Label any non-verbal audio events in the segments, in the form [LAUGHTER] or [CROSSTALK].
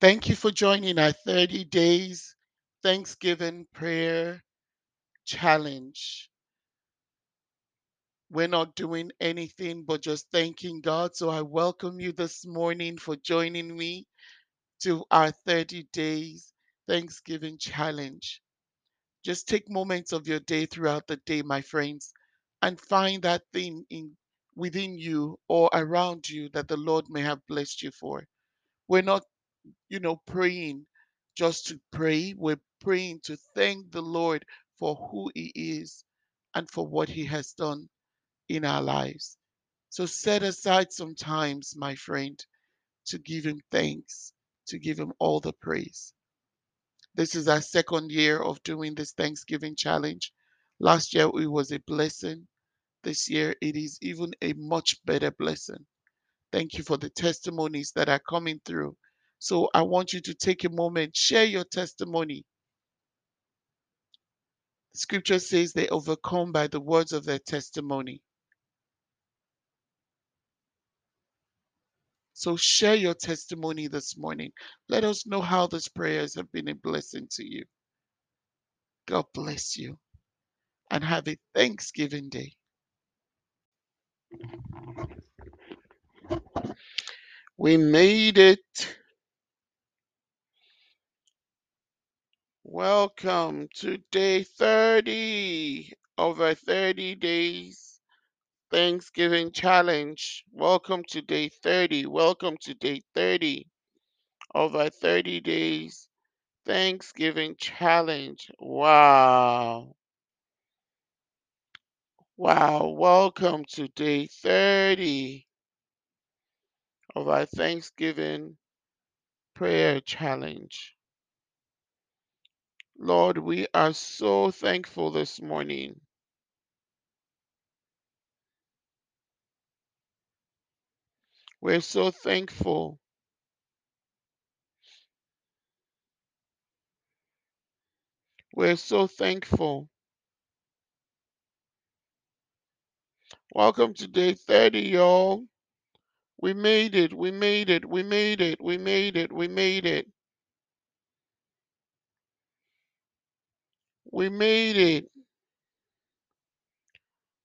Thank you for joining our 30 days Thanksgiving prayer challenge. We're not doing anything but just thanking God. So I welcome you this morning for joining me to our 30 days Thanksgiving challenge. Just take moments of your day throughout the day, my friends, and find that thing in within you or around you that the Lord may have blessed you for. We're not you know, praying just to pray. We're praying to thank the Lord for who He is and for what He has done in our lives. So set aside some times, my friend, to give Him thanks, to give Him all the praise. This is our second year of doing this Thanksgiving challenge. Last year it was a blessing. This year it is even a much better blessing. Thank you for the testimonies that are coming through. So I want you to take a moment, share your testimony. Scripture says they overcome by the words of their testimony. So share your testimony this morning. Let us know how these prayers have been a blessing to you. God bless you and have a Thanksgiving day. We made it. Welcome to day 30 of our 30 days Thanksgiving challenge. Welcome to day 30. Welcome to day 30 of our 30 days Thanksgiving challenge. Wow. Wow. Welcome to day 30 of our Thanksgiving prayer challenge. Lord, we are so thankful this morning. We're so thankful. We're so thankful. Welcome to day 30, y'all. We made it. We made it. We made it. We made it. We made it. We made it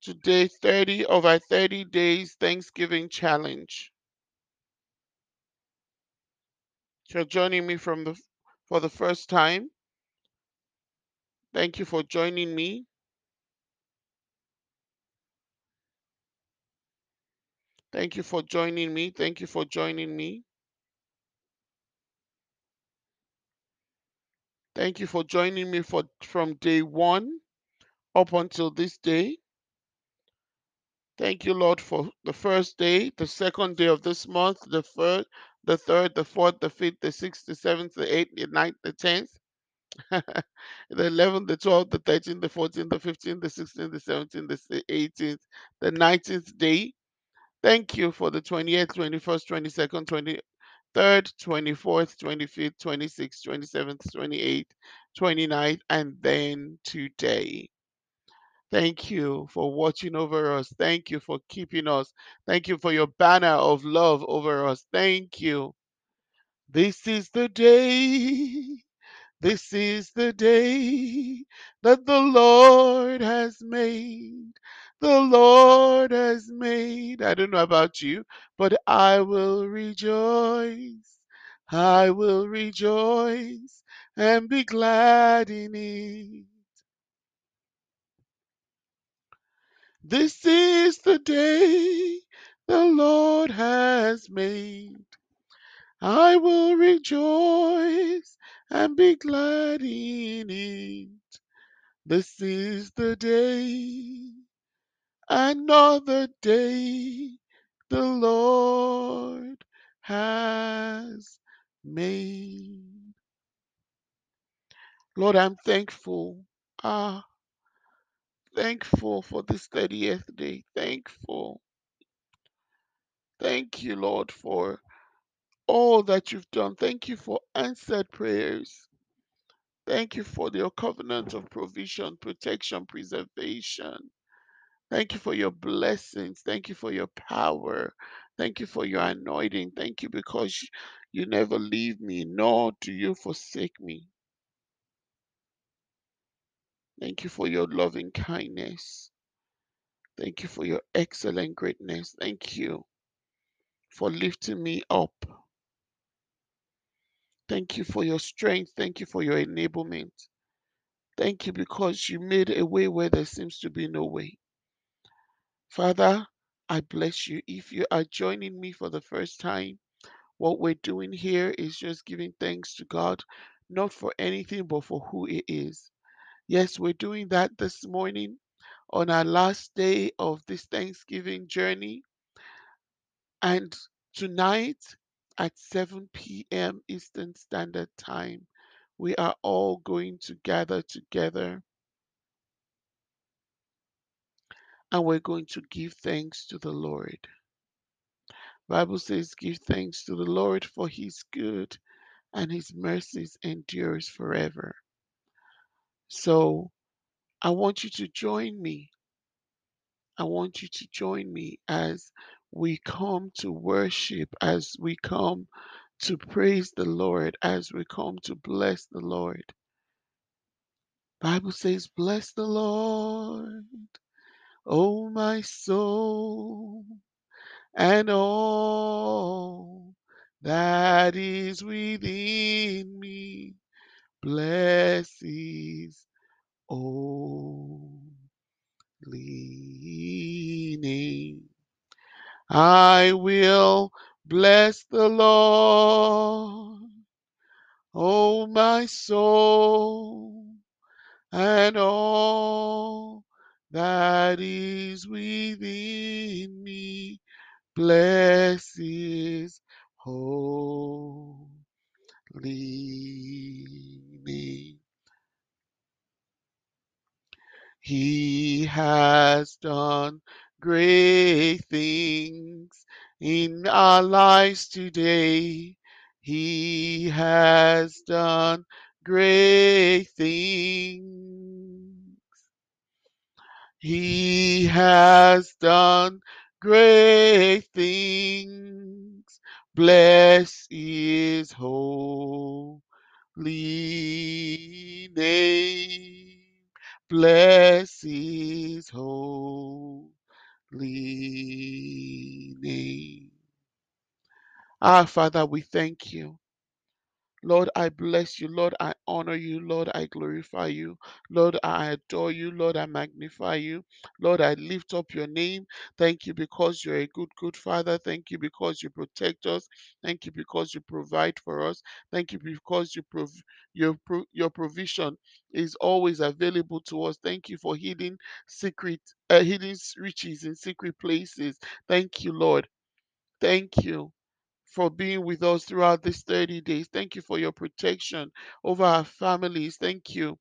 to day 30 of our 30 days Thanksgiving challenge. If you're joining me from the for the first time, thank you for joining me. Thank you for joining me. Thank you for joining me. Thank you for joining me for from day 1 up until this day. Thank you, Lord, for the first day, the second day of this month, the third, the third, the fourth, the fifth, the sixth, the seventh, the eighth, the ninth, the tenth, [LAUGHS] the eleventh, the twelfth, the thirteenth, the fourteenth, the fifteenth, the sixteenth, the seventeenth, the eighteenth, the nineteenth day. Thank you for the 28th, 21st, 22nd, 23rd, 24th, 25th, 26th, 27th, 28th, 29th, and then today. Thank you for watching over us. Thank you for keeping us. Thank you for your banner of love over us. Thank you. This is the day. This is the day that the Lord has made. The Lord has made. I don't know about you, but I will rejoice. I will rejoice and be glad in it. This is the day the Lord has made. I will rejoice and be glad in it. This is the day, another day the Lord has made. Lord, I'm thankful. Ah, thankful for this 30th day. Thankful. Thank you, Lord, for all that you've done. Thank you for answered prayers. Thank you for your covenant of provision, protection, preservation. Thank you for your blessings. Thank you for your power. Thank you for your anointing. Thank you because You never leave me, nor do you forsake me. Thank you for your loving kindness. Thank you for your excellent greatness. Thank you for lifting me up. Thank you for your strength. Thank you for your enablement. Thank you because you made a way where there seems to be no way. Father, I bless you. If you are joining me for the first time, what we're doing here is just giving thanks to God, not for anything, but for who He is. Yes, we're doing that this morning on our last day of this Thanksgiving journey. And tonight at 7 p.m. Eastern Standard Time, we are all going to gather together and we're going to give thanks to the Lord. Bible says give thanks to the Lord for his good and his mercies endures forever. So, I want you to join me. I want you to join me as we come to worship, as we come to praise the Lord, as we come to bless the Lord. Bible says, "Bless the Lord, O my soul, and all that is within me. Bless holy name. I will bless the Lord, O my soul, and all that is within me. Bless His holy name. He has done great things in our lives today. He has done great things. He has done great things. Bless his holy name. Bless his holy name. Ah, Father, we thank you. Lord, I bless you. Lord, I honor you. Lord, I glorify you. Lord, I adore you. Lord, I magnify you. Lord, I lift up your name. Thank you because you're a good, good Father. Thank you because you protect us. Thank you because you provide for us. Thank you because you prov- your pro- your provision is always available to us. Thank you for hidden secret, uh, hidden riches in secret places. Thank you, Lord. Thank you for being with us throughout these 30 days. Thank you for your protection over our families. Thank you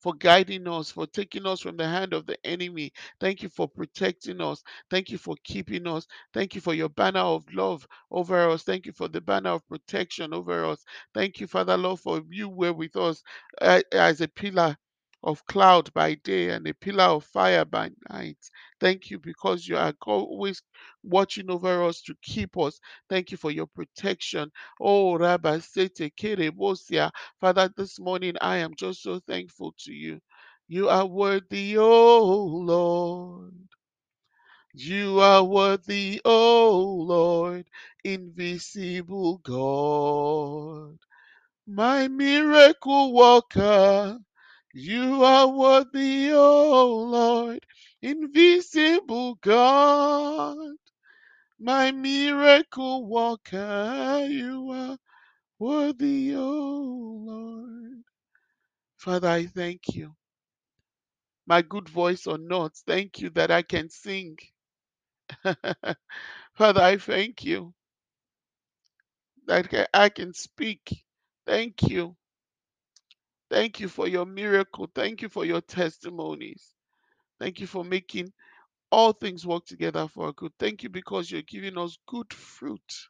for guiding us, for taking us from the hand of the enemy. Thank you for protecting us. Thank you for keeping us. Thank you for your banner of love over us. Thank you for the banner of protection over us. Thank you, Father Lord, for you were with us uh, as a pillar of cloud by day and a pillar of fire by night. Thank you because you are always watching over us to keep us. Thank you for your protection. Oh, Rabba Sete Kerebosia. Father, this morning I am just so thankful to you. You are worthy, oh Lord. You are worthy, oh Lord, invisible God. My miracle worker, you are worthy, oh Lord, invisible God. My miracle worker, you are worthy, oh Lord. Father, I thank you. My good voice or not, thank you that I can sing. [LAUGHS] Father, I thank you that I can speak. Thank you. Thank you for your miracle. Thank you for your testimonies. Thank you for making all things work together for our good. Thank you because you're giving us good fruit.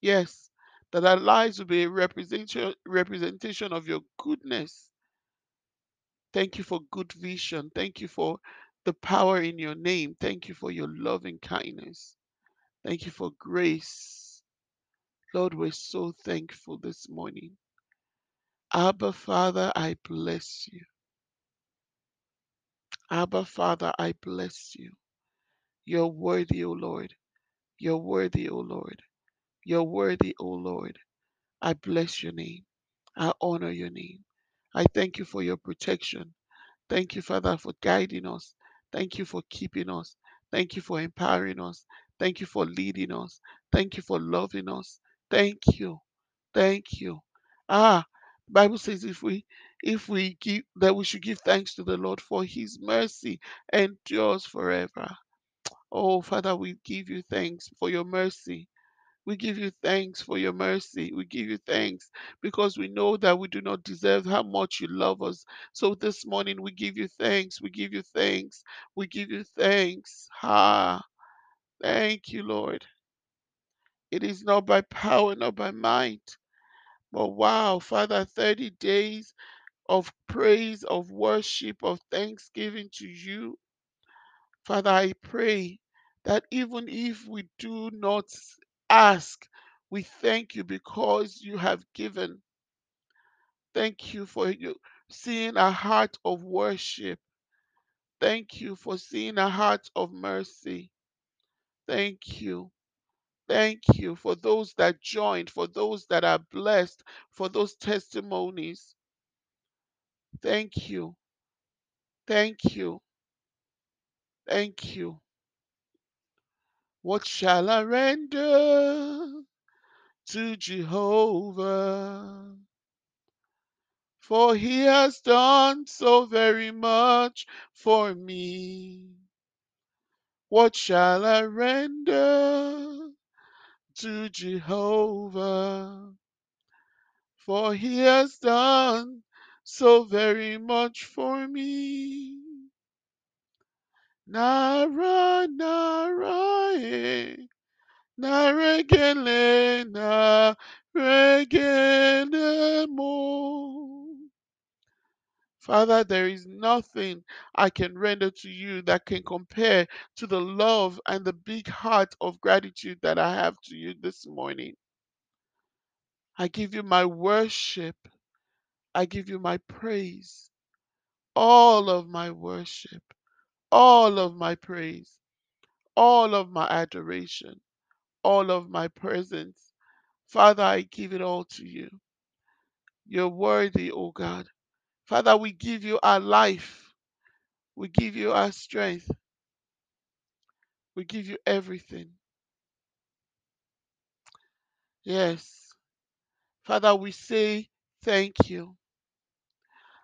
Yes, that our lives will be a representation representation of your goodness. Thank you for good vision. Thank you for the power in your name. Thank you for your loving kindness. Thank you for grace. Lord, we're so thankful this morning. Abba, Father, I bless you. Abba, Father, I bless you. You're worthy, O Lord. You're worthy, O Lord. You're worthy, O Lord. I bless your name. I honor your name. I thank you for your protection. Thank you, Father, for guiding us. Thank you for keeping us. Thank you for empowering us. Thank you for leading us. Thank you for loving us. Thank you. Thank you. Ah, Bible says if we if we give that we should give thanks to the Lord for his mercy endures forever. Oh, Father, we give you thanks for your mercy. We give you thanks for your mercy. We give you thanks because we know that we do not deserve how much you love us. So this morning we give you thanks. We give you thanks. We give you thanks. Ah, thank you, Lord. It is not by power, not by might. But wow, Father, 30 days of praise, of worship, of thanksgiving to you. Father, I pray that even if we do not ask, we thank you because you have given. Thank you for you seeing a heart of worship. Thank you for seeing a heart of mercy. Thank you. Thank you for those that joined, for those that are blessed, for those testimonies. Thank you. Thank you. Thank you. What shall I render to Jehovah? For he has done so very much for me. What shall I render to Jehovah? For he has done so very much for me. Nara, nara, eh. Naregele, naregele mo. Father, there is nothing I can render to you that can compare to the love and the big heart of gratitude that I have to you this morning. I give you my worship. I give you my praise. All of my worship, all of my praise, all of my adoration, all of my presence. Father, I give it all to you. You're worthy, O God. Father, we give you our life. We give you our strength. We give you everything. Yes. Father, we say thank you.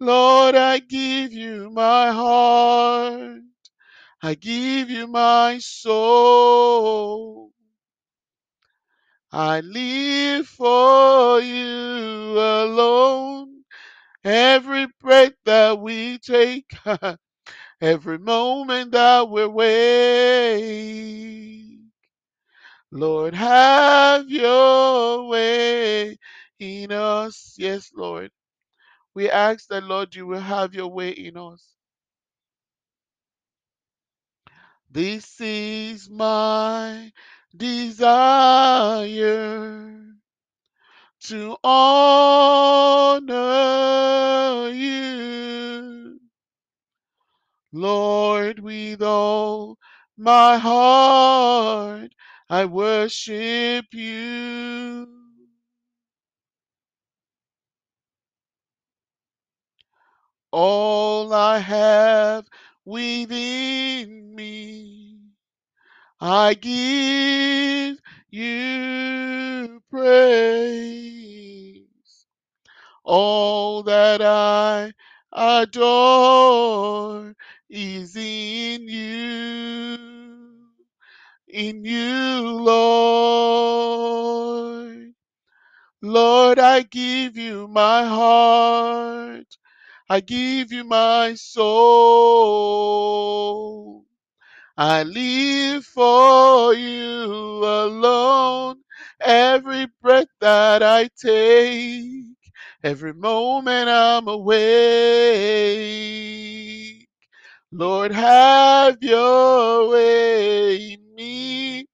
Lord, I give you my heart. I give you my soul. I live for you alone. Every breath that we take, [LAUGHS] every moment that we're awake. Lord, have your way in us. Yes, Lord. We ask that, Lord, you will have your way in us. This is my desire to honor you, Lord, with all my heart. I worship you. All I have within me, I give you praise. All that I adore is in you, in you, Lord. Lord, I give you my heart. I give you my soul. I live for you alone. Every breath that I take, every moment I'm awake. Lord, have your way in me.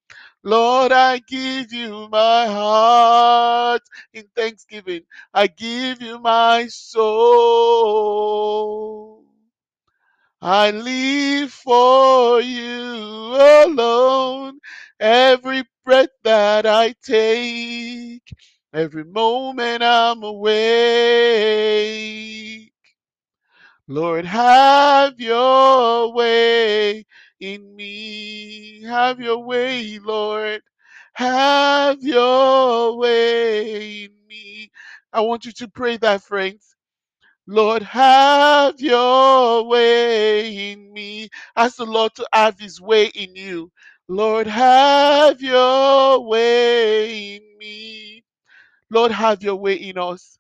Lord, I give you my heart in thanksgiving. I give you my soul. I live for you alone. Every breath that I take, every moment I'm awake. Lord, have your way in me. Have your way, Lord. Have your way in me. I want you to pray that, friends. Lord, have your way in me. Ask the Lord to have his way in you. Lord, have your way in me. Lord, have your way in us.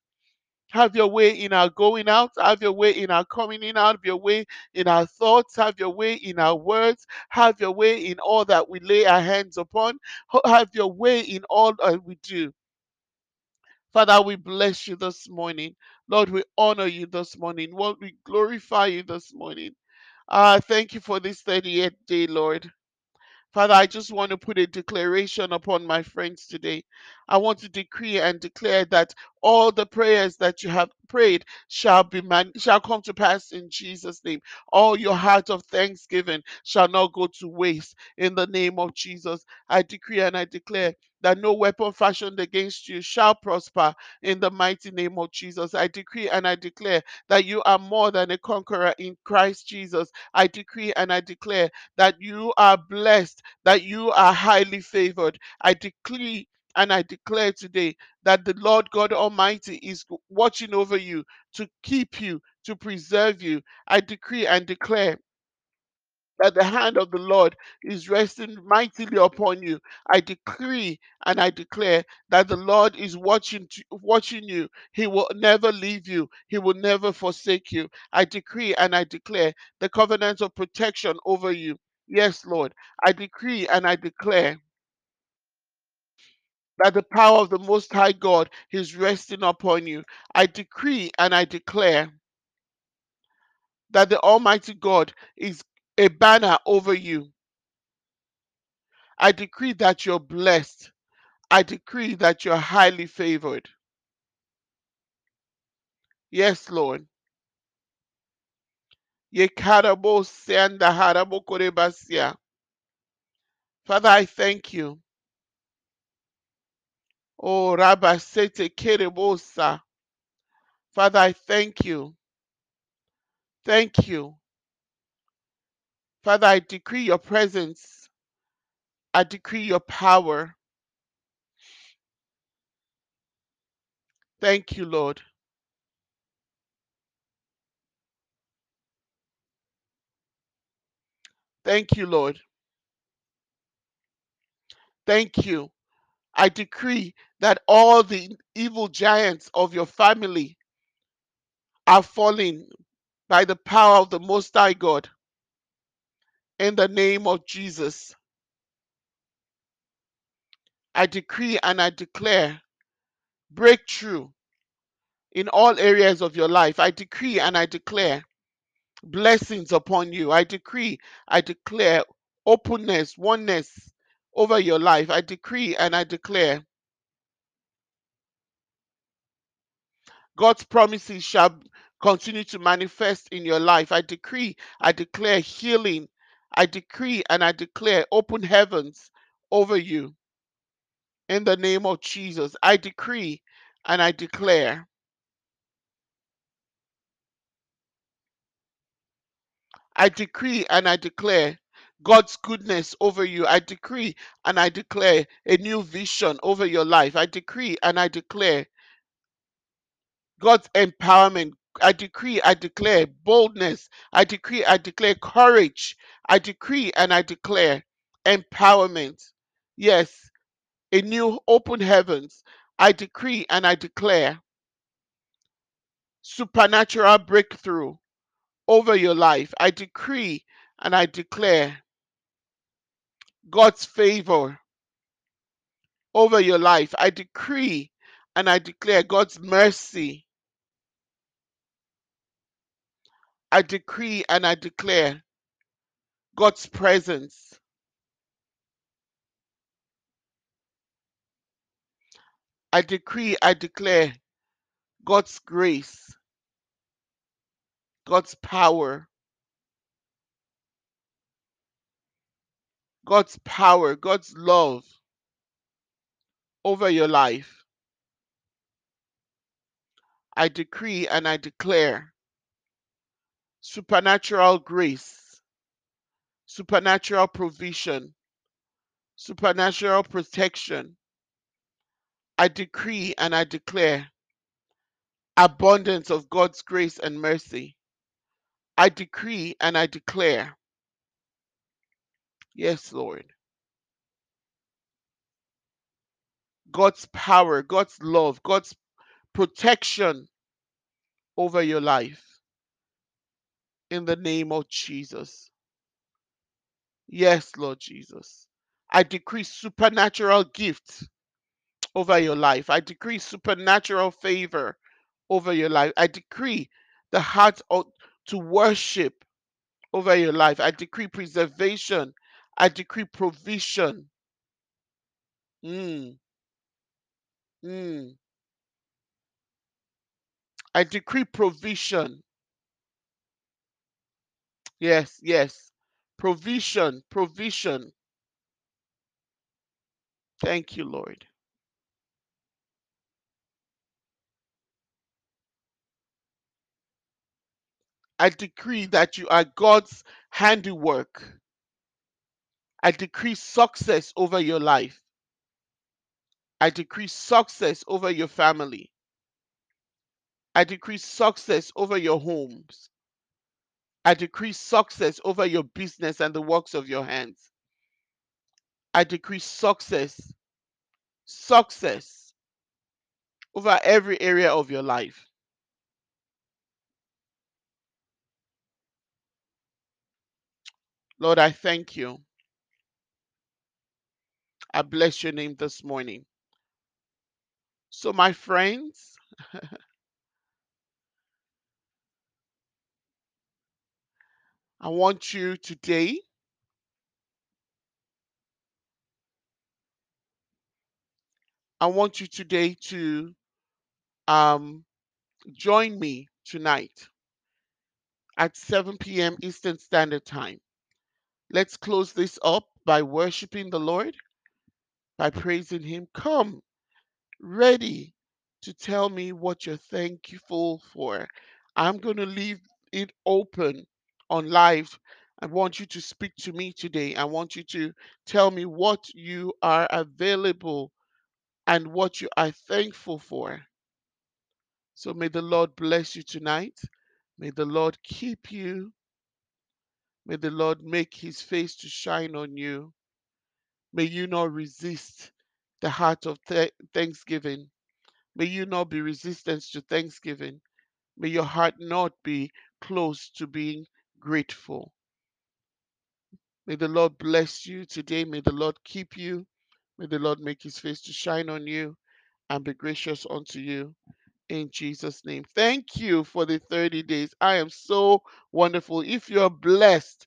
Have your way in our going out. Have your way in our coming in. Have your way in our thoughts. Have your way in our words. Have your way in all that we lay our hands upon. Have your way in all that we do. Father, we bless you this morning. Lord, we honor you this morning. Lord, we glorify you this morning. Ah, thank you for this 38th day, Lord. Father, I just want to put a declaration upon my friends today. I want to decree and declare that all the prayers that you have prayed shall be man- shall come to pass in Jesus' name. All your heart of thanksgiving shall not go to waste in the name of Jesus. I decree and I declare that no weapon fashioned against you shall prosper in the mighty name of Jesus. I decree and I declare that you are more than a conqueror in Christ Jesus. I decree and I declare that you are blessed, that you are highly favored. I decree and I declare today that the Lord God Almighty is watching over you to keep you, to preserve you. I decree and declare that the hand of the Lord is resting mightily upon you. I decree and I declare that the Lord is watching watching you. He will never leave you. He will never forsake you. I decree and I declare the covenant of protection over you. Yes, Lord. I decree and I declare that the power of the Most High God is resting upon you. I decree and I declare that the Almighty God is a banner over you. I decree that you're blessed. I decree that you're highly favored. Yes, Lord. Father, I thank you. Oh, Rabbi Rabasete kerebosa. Father, I thank you. Thank you. Father, I decree your presence. I decree your power. Thank you, Lord. Thank you, Lord. Thank you. I decree that all the evil giants of your family are falling by the power of the Most High God. In the name of Jesus, I decree and I declare breakthrough in all areas of your life. I decree and I declare blessings upon you. I decree, I declare openness, oneness over your life. I decree and I declare God's promises shall continue to manifest in your life. I decree, I declare healing. I decree and I declare open heavens over you. In the name of Jesus, I decree and I declare. I decree and I declare God's goodness over you. I decree and I declare a new vision over your life. I decree and I declare God's empowerment. I decree, I declare boldness. I decree, I declare courage. I decree and I declare empowerment. Yes, a new open heavens. I decree and I declare supernatural breakthrough over your life. I decree and I declare God's favor over your life. I decree and I declare God's mercy. I decree and I declare God's presence. I decree, I declare God's grace, God's power, God's power, God's love over your life. I decree and I declare supernatural grace, supernatural provision, supernatural protection. I decree and I declare abundance of God's grace and mercy. I decree and I declare, yes, Lord, God's power, God's love, God's protection over your life in the name of Jesus. Yes, Lord Jesus. I decree supernatural gifts over your life. I decree supernatural favor over your life. I decree the heart to worship over your life. I decree preservation. I decree provision. Mm, mm. I decree provision. Yes, yes. Provision, provision. Thank you, Lord. I decree that you are God's handiwork. I decree success over your life. I decree success over your family. I decree success over your homes. I decree success over your business and the works of your hands. I decree success, success over every area of your life. Lord, I thank you. I bless your name this morning. So, my friends, [LAUGHS] I want you today I want you today to um, join me tonight at 7 p.m. Eastern Standard Time. Let's close this up by worshiping the Lord, by praising Him. Come ready to tell me what you're thankful for. I'm going to leave it open on live. I want you to speak to me today. I want you to tell me what you are available and what you are thankful for. So may the Lord bless you tonight. May the Lord keep you. May the Lord make his face to shine on you. May you not resist the heart of th- thanksgiving. May you not be resistant to thanksgiving. May your heart not be close to being grateful. May the Lord bless you today. May the Lord keep you. May the Lord make his face to shine on you and be gracious unto you. in Jesus' name. Thank you for the 30 days. I am so wonderful. If you're blessed,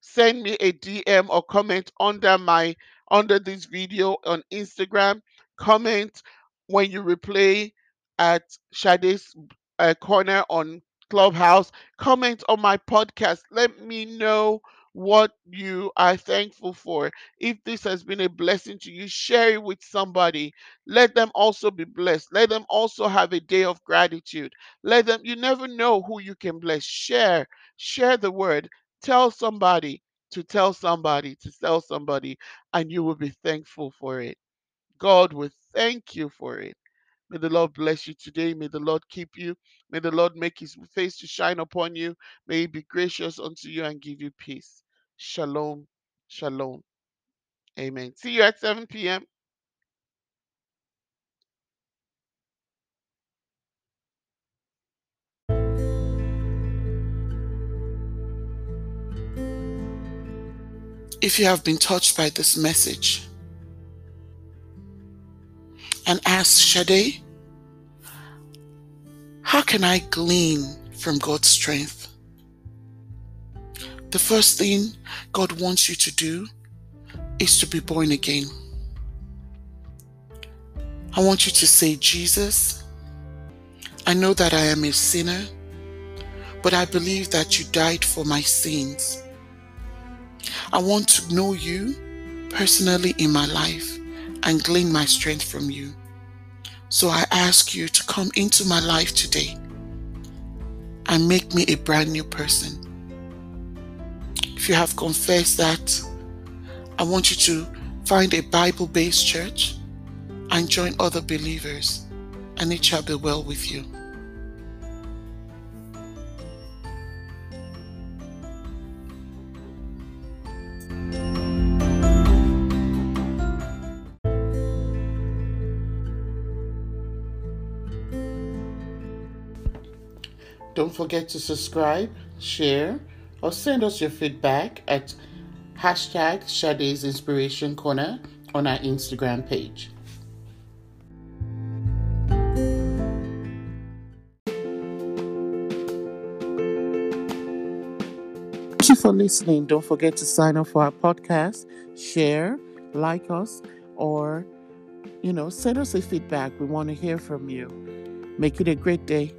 send me a DM or comment under my under this video on Instagram. Comment when you replay at Shade's uh, corner on Clubhouse. Comment on my podcast. Let me know what you are thankful for. If this has been a blessing to you, share it with somebody let them also be blessed. Let them also have a day of gratitude. Let them, you never know who you can bless. Share, share the word. Tell somebody to tell somebody to tell somebody, and you will be thankful for it. God will thank you for it. May the Lord bless you today. May the Lord keep you. May the Lord make his face to shine upon you. May he be gracious unto you and give you peace. Shalom. Shalom. Amen. See you at 7 p.m. If you have been touched by this message, and ask Shade, how can I glean from God's strength? The first thing God wants you to do is to be born again. I want you to say, Jesus, I know that I am a sinner, but I believe that you died for my sins. I want to know you personally in my life and glean my strength from you. So I ask you to come into my life today and make me a brand new person. If you have confessed that, I want you to find a Bible based church and join other believers, and it shall be well with you. Don't forget to subscribe, share, or send us your feedback at hashtag Sade's Inspiration Corner on our Instagram page. Thank you for listening. Don't forget to sign up for our podcast, share, like us, or, you know, send us a feedback. We want to hear from you. Make it a great day.